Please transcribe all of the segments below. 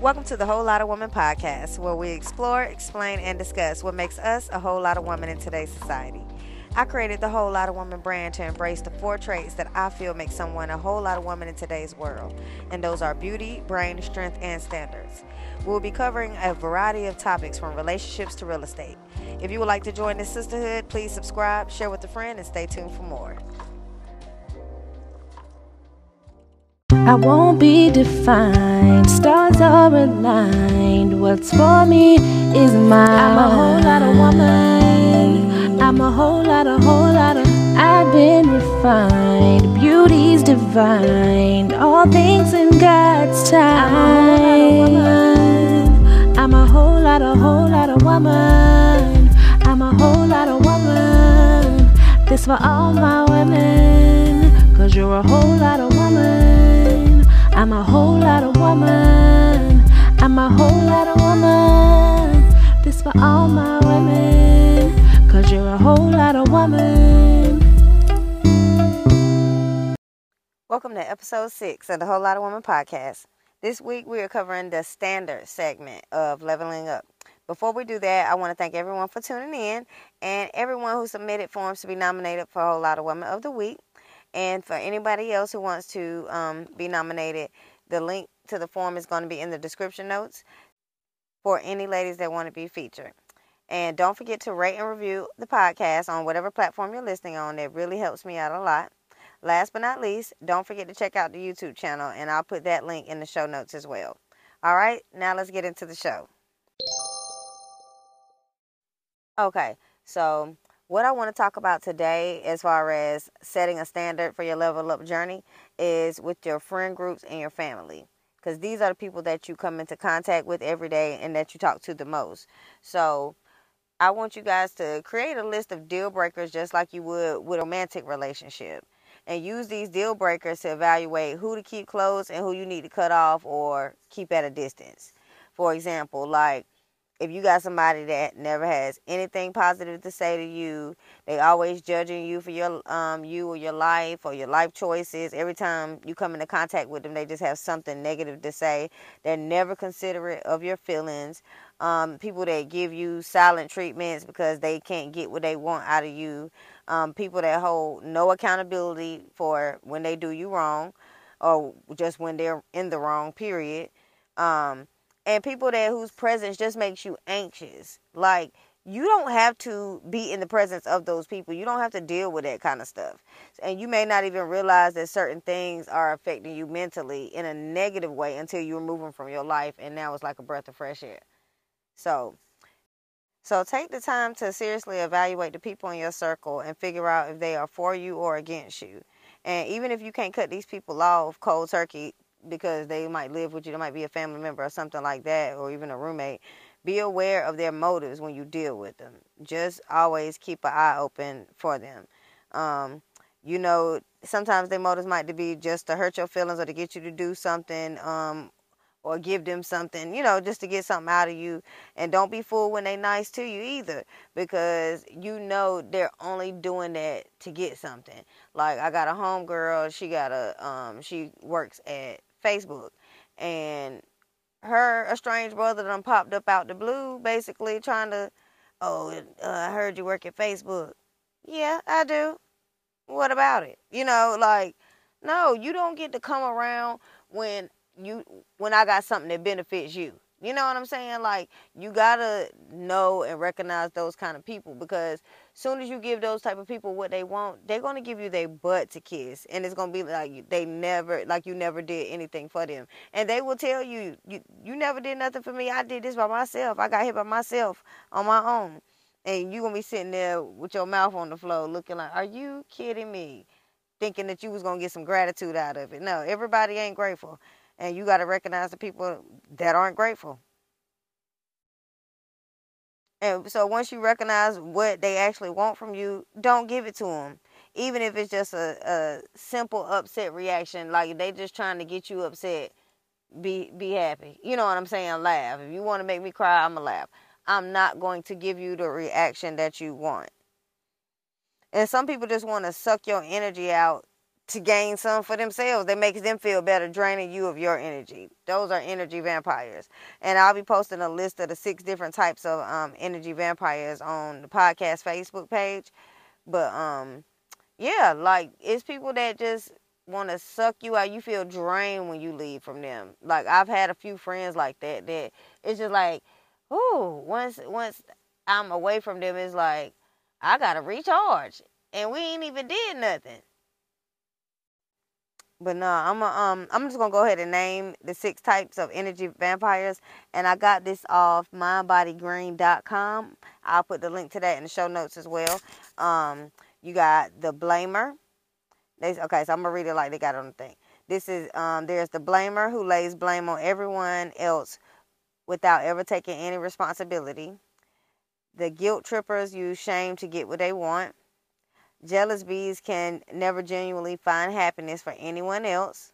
Welcome to the Whole Lot of Woman podcast, where we explore, explain, and discuss what makes us a whole lot of women in today's society. I created the Whole Lot of Woman brand to embrace the four traits that I feel make someone a whole lot of woman in today's world, and those are beauty, brain, strength, and standards. We'll be covering a variety of topics from relationships to real estate. If you would like to join this sisterhood, please subscribe, share with a friend, and stay tuned for more. I won't be defined. Stars are aligned. What's for me is mine. I'm a whole lot of woman. I'm a whole lot, a whole lot of. I've been refined. Beauty's divine. All things in God's time. I'm a whole lot, of woman. I'm a whole lot of woman. I'm a whole lot of woman. This for all my women. Cause you're a whole lot of woman. I'm a whole lot of woman. I'm a whole lot of woman. This for all my women. Cause you're a whole lot of woman. Welcome to episode six of the Whole Lot of Woman podcast. This week we are covering the standard segment of leveling up. Before we do that, I want to thank everyone for tuning in and everyone who submitted forms to be nominated for a Whole Lot of Women of the Week. And for anybody else who wants to um, be nominated, the link to the form is going to be in the description notes for any ladies that want to be featured. And don't forget to rate and review the podcast on whatever platform you're listening on. That really helps me out a lot. Last but not least, don't forget to check out the YouTube channel, and I'll put that link in the show notes as well. All right, now let's get into the show. Okay, so what I want to talk about today, as far as setting a standard for your level up journey, is with your friend groups and your family. Because these are the people that you come into contact with every day and that you talk to the most. So, I want you guys to create a list of deal breakers just like you would with a romantic relationship. And use these deal breakers to evaluate who to keep close and who you need to cut off or keep at a distance. For example, like if you got somebody that never has anything positive to say to you, they always judging you for your um you or your life or your life choices. Every time you come into contact with them, they just have something negative to say. They're never considerate of your feelings. Um, people that give you silent treatments because they can't get what they want out of you. Um, people that hold no accountability for when they do you wrong or just when they're in the wrong period. Um, and people that whose presence just makes you anxious. Like you don't have to be in the presence of those people. You don't have to deal with that kind of stuff. And you may not even realize that certain things are affecting you mentally in a negative way until you remove them from your life and now it's like a breath of fresh air. So so take the time to seriously evaluate the people in your circle and figure out if they are for you or against you. And even if you can't cut these people off cold turkey, because they might live with you, they might be a family member or something like that, or even a roommate. Be aware of their motives when you deal with them. Just always keep an eye open for them. Um, you know, sometimes their motives might be just to hurt your feelings or to get you to do something, um, or give them something, you know, just to get something out of you. And don't be fooled when they nice to you either, because you know they're only doing that to get something. Like I got a homegirl, she got a um, she works at Facebook, and her estranged brother done popped up out the blue, basically trying to, oh, uh, I heard you work at Facebook. Yeah, I do. What about it? You know, like, no, you don't get to come around when you when I got something that benefits you. You know what I'm saying? Like you gotta know and recognize those kind of people because soon as you give those type of people what they want, they're gonna give you their butt to kiss, and it's gonna be like they never, like you never did anything for them, and they will tell you, you you never did nothing for me. I did this by myself. I got hit by myself on my own, and you gonna be sitting there with your mouth on the floor, looking like, are you kidding me? Thinking that you was gonna get some gratitude out of it. No, everybody ain't grateful and you got to recognize the people that aren't grateful. And so once you recognize what they actually want from you, don't give it to them. Even if it's just a, a simple upset reaction, like they just trying to get you upset, be be happy. You know what I'm saying? Laugh. If you want to make me cry, I'm gonna laugh. I'm not going to give you the reaction that you want. And some people just want to suck your energy out to gain some for themselves that makes them feel better, draining you of your energy. Those are energy vampires. And I'll be posting a list of the six different types of um, energy vampires on the podcast Facebook page. But um, yeah, like it's people that just want to suck you out. You feel drained when you leave from them. Like I've had a few friends like that. That it's just like, ooh, once once I'm away from them, it's like I gotta recharge, and we ain't even did nothing. But no, I'm a, um I'm just gonna go ahead and name the six types of energy vampires, and I got this off mindbodygreen.com. I'll put the link to that in the show notes as well. Um, you got the blamer. They okay, so I'm gonna read it like they got on the thing. This is um there's the blamer who lays blame on everyone else without ever taking any responsibility. The guilt trippers use shame to get what they want. Jealous bees can never genuinely find happiness for anyone else.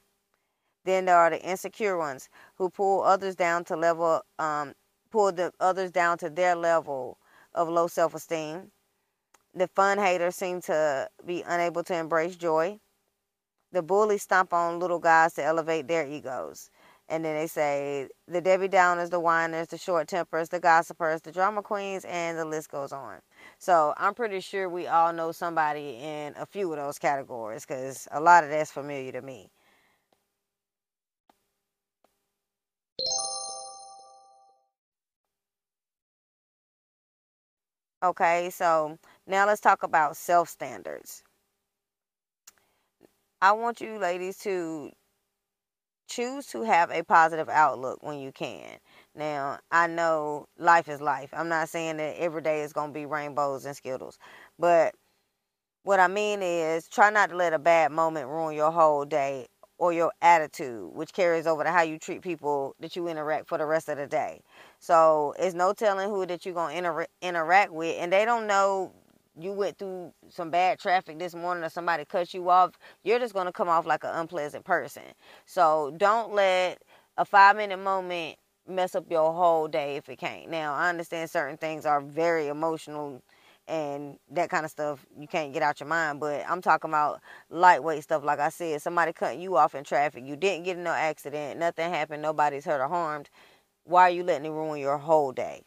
Then there are the insecure ones who pull others down to level, um, pull the others down to their level of low self-esteem. The fun haters seem to be unable to embrace joy. The bullies stomp on little guys to elevate their egos. And then they say the Debbie Downers, the whiners, the short tempers, the gossipers, the drama queens, and the list goes on. So I'm pretty sure we all know somebody in a few of those categories because a lot of that's familiar to me. Okay, so now let's talk about self standards. I want you ladies to choose to have a positive outlook when you can. Now, I know life is life. I'm not saying that every day is going to be rainbows and skittles, but what I mean is try not to let a bad moment ruin your whole day or your attitude, which carries over to how you treat people that you interact for the rest of the day. So, it's no telling who that you're going to inter- interact with, and they don't know you went through some bad traffic this morning or somebody cut you off, you're just going to come off like an unpleasant person. So don't let a five minute moment mess up your whole day if it can't. Now, I understand certain things are very emotional and that kind of stuff you can't get out your mind, but I'm talking about lightweight stuff. Like I said, somebody cutting you off in traffic, you didn't get in no accident, nothing happened, nobody's hurt or harmed. Why are you letting it ruin your whole day?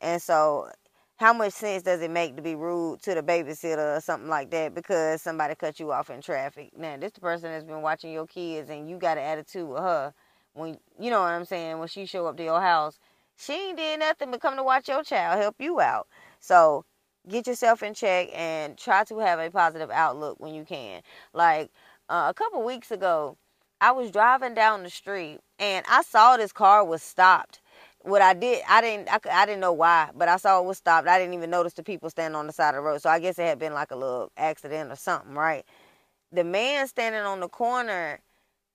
And so how much sense does it make to be rude to the babysitter or something like that because somebody cut you off in traffic? Now, this the person that's been watching your kids and you got an attitude with her when you know what I'm saying when she show up to your house, she ain't did nothing but come to watch your child help you out. So get yourself in check and try to have a positive outlook when you can. Like uh, a couple weeks ago, I was driving down the street and I saw this car was stopped what I did, I didn't, I, I didn't know why, but I saw it was stopped. I didn't even notice the people standing on the side of the road. So I guess it had been like a little accident or something, right? The man standing on the corner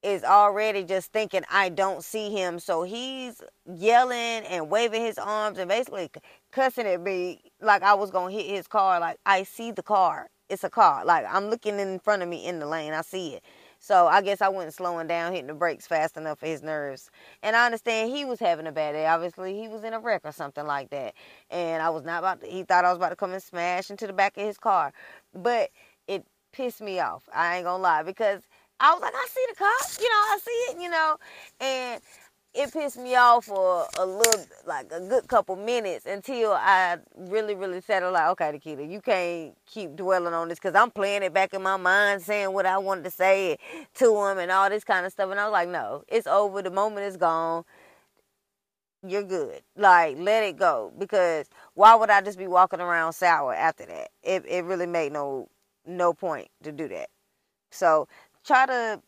is already just thinking I don't see him, so he's yelling and waving his arms and basically cussing at me like I was gonna hit his car. Like I see the car, it's a car. Like I'm looking in front of me in the lane, I see it. So I guess I wasn't slowing down, hitting the brakes fast enough for his nerves. And I understand he was having a bad day. Obviously, he was in a wreck or something like that. And I was not about to, he thought I was about to come and smash into the back of his car. But it pissed me off. I ain't gonna lie because I was like, I see the car, you know, I see it, you know. And it pissed me off for a little, like a good couple minutes until I really, really settled like, okay, Nikita, you can't keep dwelling on this because I'm playing it back in my mind, saying what I wanted to say to him and all this kind of stuff. And I was like, no, it's over. The moment is gone. You're good. Like, let it go because why would I just be walking around sour after that? It it really made no no point to do that. So try to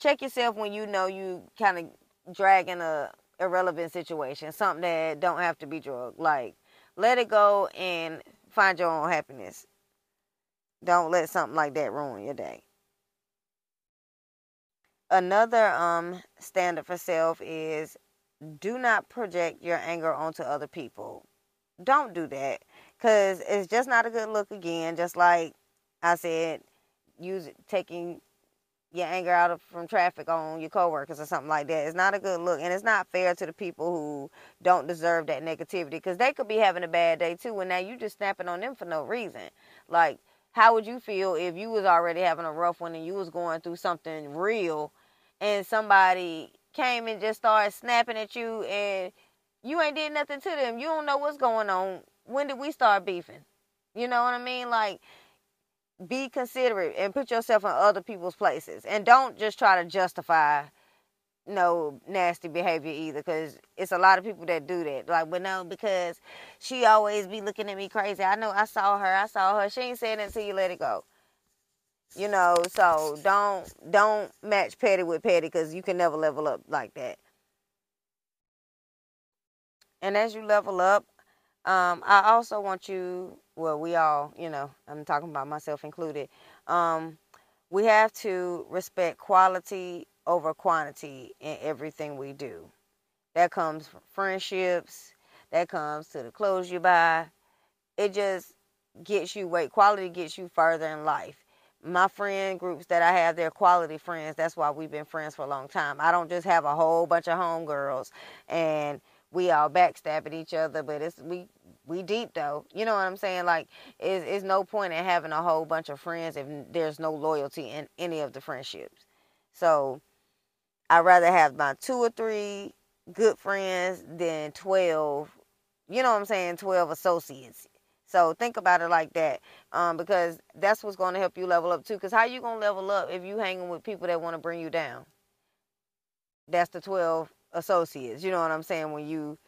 check yourself when you know you kind of dragging a irrelevant situation, something that don't have to be drug. Like, let it go and find your own happiness. Don't let something like that ruin your day. Another um standard for self is do not project your anger onto other people. Don't do that cuz it's just not a good look again, just like I said, use taking your anger out of, from traffic on your coworkers or something like that. It's not a good look, and it's not fair to the people who don't deserve that negativity because they could be having a bad day too, and now you just snapping on them for no reason. Like how would you feel if you was already having a rough one and you was going through something real and somebody came and just started snapping at you and you ain't did nothing to them. You don't know what's going on. When did we start beefing? You know what I mean? Like be considerate and put yourself in other people's places. And don't just try to justify no nasty behavior either because it's a lot of people that do that. Like but no because she always be looking at me crazy. I know i saw her i saw her. She ain't saying it until you let it go. You know so don't don't match petty with petty because you can never level up like that. And as you level up um, i also want you well we all you know i'm talking about myself included um, we have to respect quality over quantity in everything we do. That comes from friendships, that comes to the clothes you buy. It just gets you weight. Quality gets you further in life. My friend groups that I have, they're quality friends. That's why we've been friends for a long time. I don't just have a whole bunch of homegirls and we all backstabbing each other, but it's we we deep though. You know what I'm saying? Like, it's, it's no point in having a whole bunch of friends if there's no loyalty in any of the friendships. So I'd rather have my two or three good friends than 12, you know what I'm saying, 12 associates. So think about it like that um, because that's what's going to help you level up too. Because how you going to level up if you hanging with people that want to bring you down? That's the 12 associates. You know what I'm saying? When you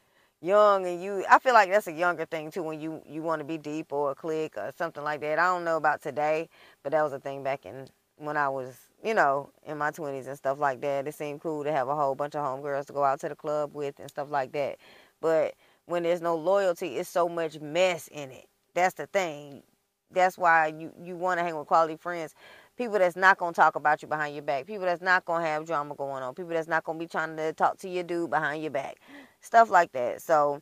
young and you I feel like that's a younger thing too when you you want to be deep or a clique or something like that. I don't know about today, but that was a thing back in when I was you know, in my 20s and stuff like that. It seemed cool to have a whole bunch of homegirls to go out to the club with and stuff like that. But when there's no loyalty, it's so much mess in it. That's the thing. That's why you, you want to hang with quality friends. People that's not to talk about you behind your back. People that's not to have drama going on. People that's not to be trying to talk to your dude behind your back. Stuff like that. So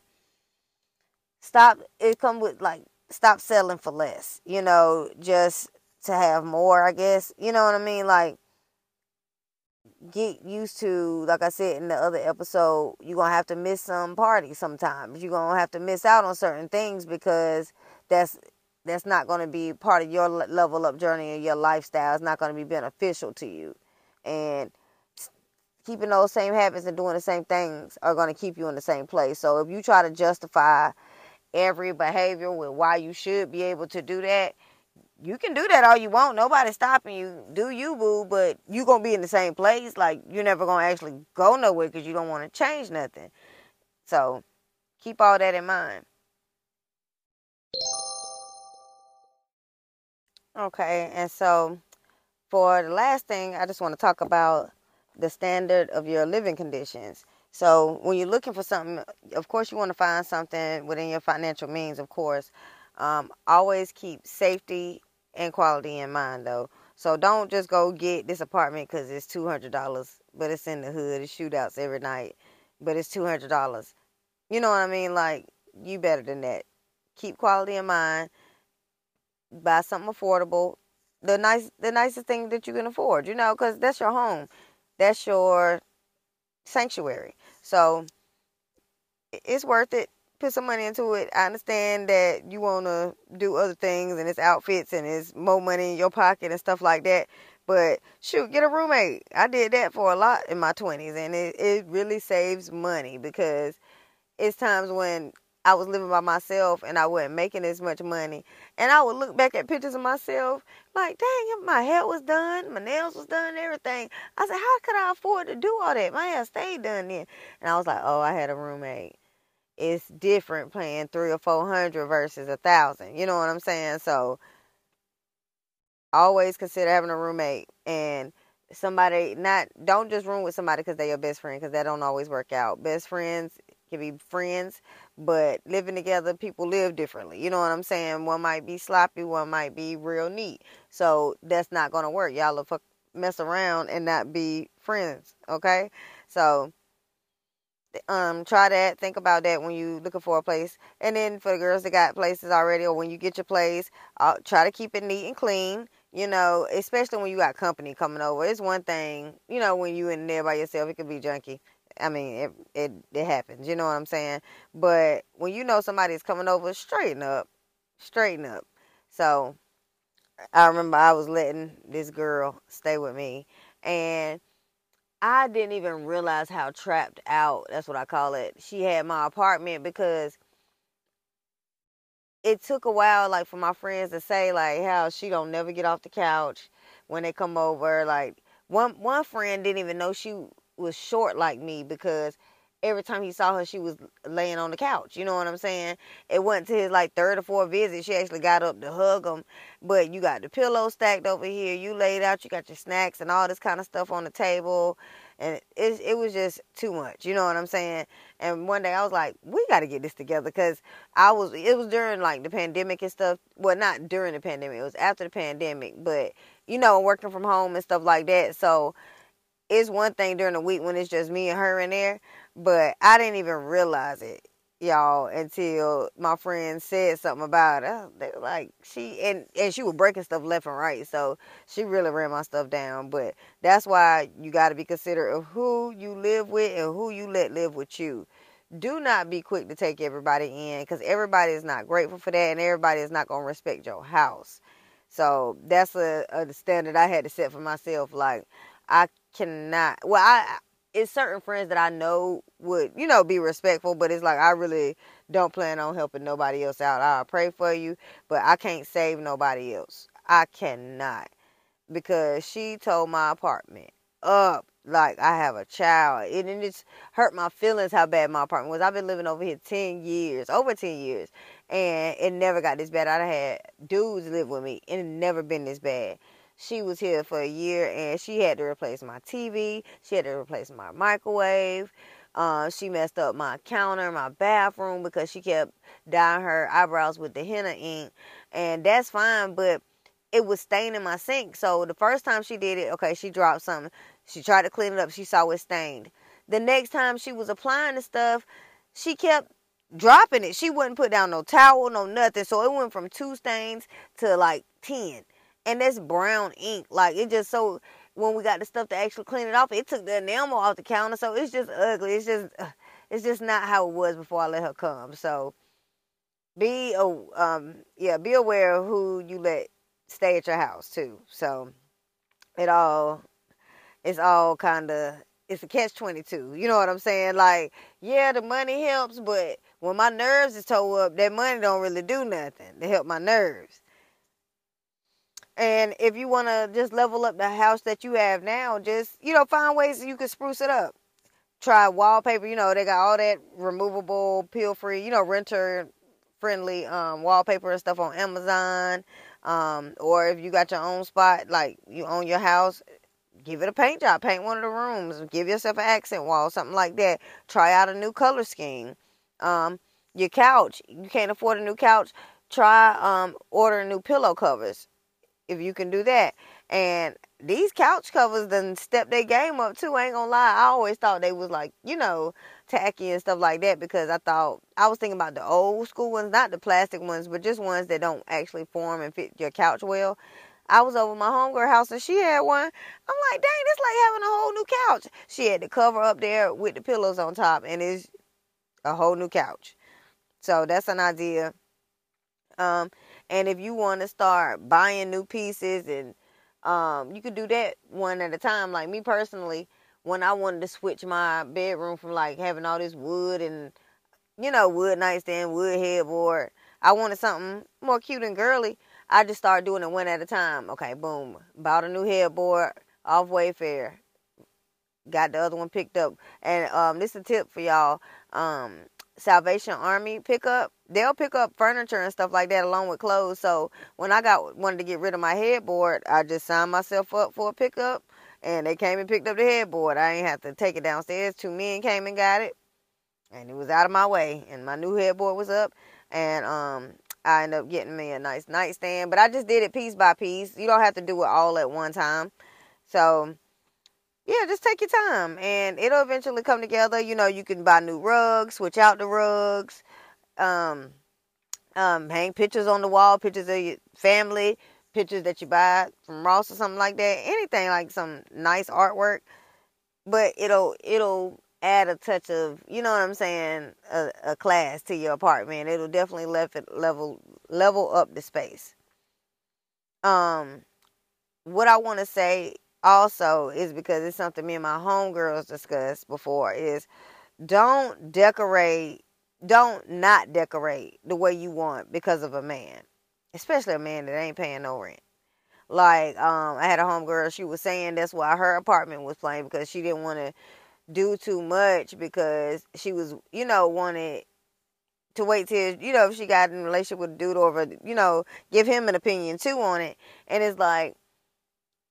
stop. It come with like, stop selling for less. You know, just to have more, I guess. You know what I mean? Like, get used to, like I said in the other episode, you're to have to miss some parties sometimes. You're to have to miss out on certain things because that's that's not going to be part of your level up journey and your lifestyle. It's not going to be beneficial to you. And keeping those same habits and doing the same things are going to keep you in the same place. So if you try to justify every behavior with why you should be able to do that, you can do that all you want. Nobody's stopping you. Do you, boo? But you're gonna be in the same place. Like you're never gonna actually go nowhere because you don't want to change nothing. So keep all that in mind. Okay, and so for the last thing, I just want to talk about the standard of your living conditions. So when you're looking for something, of course you want to find something within your financial means, of course. Um, always keep safety and quality in mind though. So don't just go get this apartment because it's two hundred dollars, but it's in the hood. It's shootouts every night, but it's two hundred dollars. You know what I mean? Like you better than that. Keep quality in mind. Buy something affordable. The nice, the nicest thing that you can afford. You know, because that's your home. That's your sanctuary. So it's worth it put some money into it. I understand that you want to do other things and it's outfits and it's more money in your pocket and stuff like that. But shoot, get a roommate. I did that for a lot in my 20s and it, it really saves money because it's times when I was living by myself and I wasn't making as much money. And I would look back at pictures of myself like, dang, my hair was done, my nails was done, everything. I said, how could I afford to do all that? My hair stayed done then. And I was like, oh, I had a roommate it's different paying three or four hundred versus a thousand. You know what I'm saying? So always consider having a roommate and somebody not don't just room with somebody because they're your best friend because that don't always work out. Best friends can be friends, but living together, people live differently. You know what I'm saying? One might be sloppy, one might be real neat. So that's not gonna work. Y'all will fuck, mess around and not be friends. Okay, so um try that think about that when you looking for a place and then for the girls that got places already or when you get your place uh, try to keep it neat and clean you know especially when you got company coming over it's one thing you know when you in there by yourself it could be junky i mean it it, it happens you know what i'm saying but when you know somebody's coming over straighten up straighten up so I remember I was letting this girl stay with me, and I didn't even realize how trapped out, that's what I call it, she had my apartment because it took a while like for my friends to say like how she don't never get off the couch when they come over. Like one one friend didn't even know she was short like me because every time he saw her, she was laying on the couch. You know what I'm saying? It went to his like third or fourth visit. She actually got up to hug him, but you got the pillow stacked over here. You laid out. You got your snacks and all this kind of stuff on the table, and it it was just too much. You know what I'm saying? And one day I was like, we got to get this together because I was. It was during like the pandemic and stuff. Well, not during the pandemic. It was after the pandemic, but you know, working from home and stuff like that. So it's one thing during the week when it's just me and her in there, but I didn't even realize it, y'all, until my friend said something about it. They were like she and and she was breaking stuff left and right, so she really ran my stuff down. But that's why you got to be considerate of who you live with and who you let live with you. Do not be quick to take everybody in because everybody is not grateful for that, and everybody is not gonna respect your house. So that's a, a standard I had to set for myself. Like I cannot. Well, I it's certain friends that I know would, you know, be respectful, but it's like I really don't plan on helping nobody else out. I'll pray for you, but I can't save nobody else. I cannot. Because she told my apartment up like I have a child. And it just hurt my feelings how bad my apartment was. I've been living over here 10 years, over 10 years, and it never got this bad. I had dudes live with me, and it never been this bad. She was here for a year and she had to replace my TV. She had to replace my microwave. Uh, she messed up my counter, my bathroom because she kept dyeing her eyebrows with the henna ink. And that's fine, but it was staining my sink. So the first time she did it, okay, she dropped something. She tried to clean it up. She saw it stained. The next time she was applying the stuff, she kept dropping it. She wouldn't put down no towel, no nothing. So it went from two stains to like 10 and that's brown ink. Like it just so when we got the stuff to actually clean it off, it took the enamel off the counter, so it's just ugly. It's just uh, it's just not how it was before I let her come. So be um yeah be aware of who you let stay at your house too. So it all it's all kind of it's a catch 22 you know what i'm saying like yeah the money helps but when my nerves is towed up that money don't really do nothing to help my nerves and if you want to just level up the house that you have now, just, you know, find ways you can spruce it up. Try wallpaper, you know, they got all that removable, peel free, you know, renter friendly um, wallpaper and stuff on Amazon. Um, or if you got your own spot, like you own your house, give it a paint job, paint one of the rooms, give yourself an accent wall, something like that. Try out a new color scheme. Um, your couch, you can't afford a new couch, try um, order new pillow covers if you can do that. And these couch covers then step their game up too. I ain't gonna lie. I always thought they was like, you know, tacky and stuff like that because I thought I was thinking about the old school ones, not the plastic ones, but just ones that don't actually form and fit your couch well. I was over my homegirl house and she had one. I'm like, dang, it's like having a whole new couch. She had the cover up there with the pillows on top, and it's a whole new couch. So that's an idea. Um, and if you want to start buying new pieces and um, you could do that one at a time. Like me personally, when I wanted to switch my bedroom from like having all this wood and you know wood nightstand, wood headboard, I wanted something more cute and girly. I just started doing it one at a time. Okay, boom, bought a new headboard off Wayfair. Got the other one picked up, and um, this is a tip for y'all. Um, Salvation Army pickup, they'll pick up furniture and stuff like that along with clothes. So when I got wanted to get rid of my headboard, I just signed myself up for a pickup and they came and picked up the headboard. I ain't have to take it downstairs. Two men came and got it. And it was out of my way. And my new headboard was up. And um I ended up getting me a nice nightstand. But I just did it piece by piece. You don't have to do it all at one time. So yeah, just take your time and it'll eventually come together. You know, you can buy new rugs, switch out the rugs, um, um, hang pictures on the wall, pictures of your family, pictures that you buy from Ross or something like that. Anything like some nice artwork, but it'll it'll add a touch of you know what I'm saying, a, a class to your apartment. It'll definitely level level level up the space. um, what I want to say also is because it's something me and my homegirls discussed before is don't decorate, don't not decorate the way you want because of a man, especially a man that ain't paying no rent. Like, um, I had a homegirl, she was saying that's why her apartment was playing because she didn't want to do too much because she was, you know, wanted to wait till you know if she got in a relationship with a dude or you know give him an opinion too on it and it's like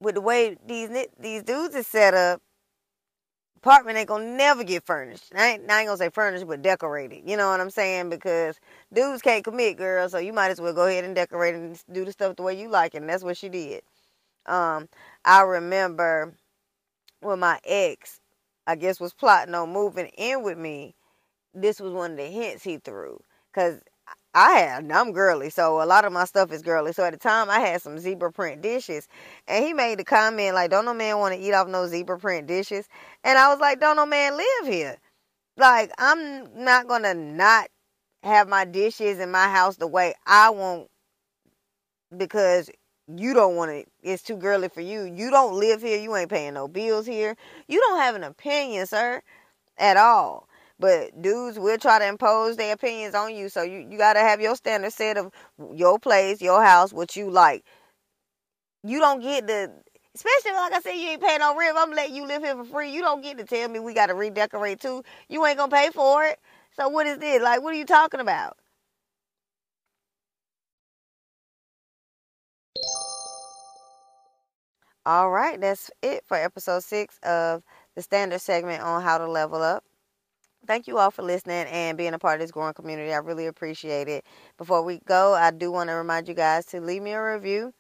with the way these these dudes is set up apartment ain't gonna never get furnished. I ain't, I ain't gonna say furnished but decorated. You know what i'm saying? Because dudes can't commit girl. So you might as well go ahead and decorate and do the stuff the way you like and that's what she did. Um i remember when my ex i guess was plotting on moving in with me this was one of the hints he threw. Because I had I'm girly, so a lot of my stuff is girly. So at the time, I had some zebra print dishes, and he made the comment like, "Don't no man want to eat off no zebra print dishes," and I was like, "Don't no man live here." Like I'm not gonna not have my dishes in my house the way I want because you don't want it. It's too girly for you. You don't live here. You ain't paying no bills here. You don't have an opinion, sir, at all. But dudes will try to impose their opinions on you. So you, you got to have your standard set of your place, your house, what you like. You don't get the, especially like I said, you ain't paying no rent. I'm letting you live here for free. You don't get to tell me we got to redecorate too. You ain't going to pay for it. So what is this? Like, what are you talking about? All right, that's it for episode six of the standard segment on how to level up thank you all for listening and being a part of this growing community. I really appreciate it. Before we go, I do want to remind you guys to leave me a review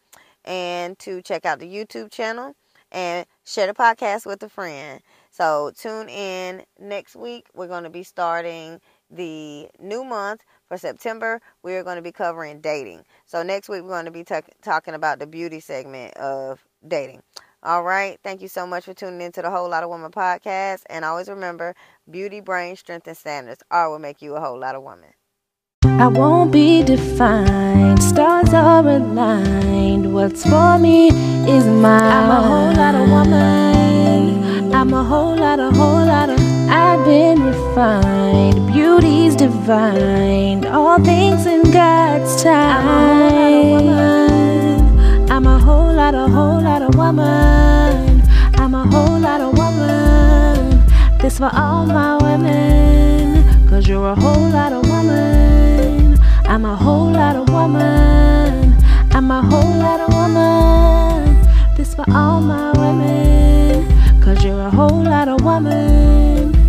and to check out the YouTube channel and share the podcast with a friend. So tune in next week. We're going to be starting the new month for September. We're going to be covering dating. So next week we're going to be t- talking about the beauty segment of dating. All right. Thank you so much for tuning in to the Whole Lot of Woman podcast. And always remember beauty, brain, strength, and standards are what make you a whole lot of woman. I won't be defined. Stars are aligned. What's for me is mine. I'm a whole lot of woman. I'm a whole lot, a whole lot of. I've been refined. Beauty's divine. All things in God's time. I'm a whole lot, a whole lot of woman. I'm a whole lot of woman. This for all my women. Cause you're a whole lot of woman. I'm a whole lot of woman. I'm a whole lot of woman. This for all my women. Cause you're a whole lot of woman.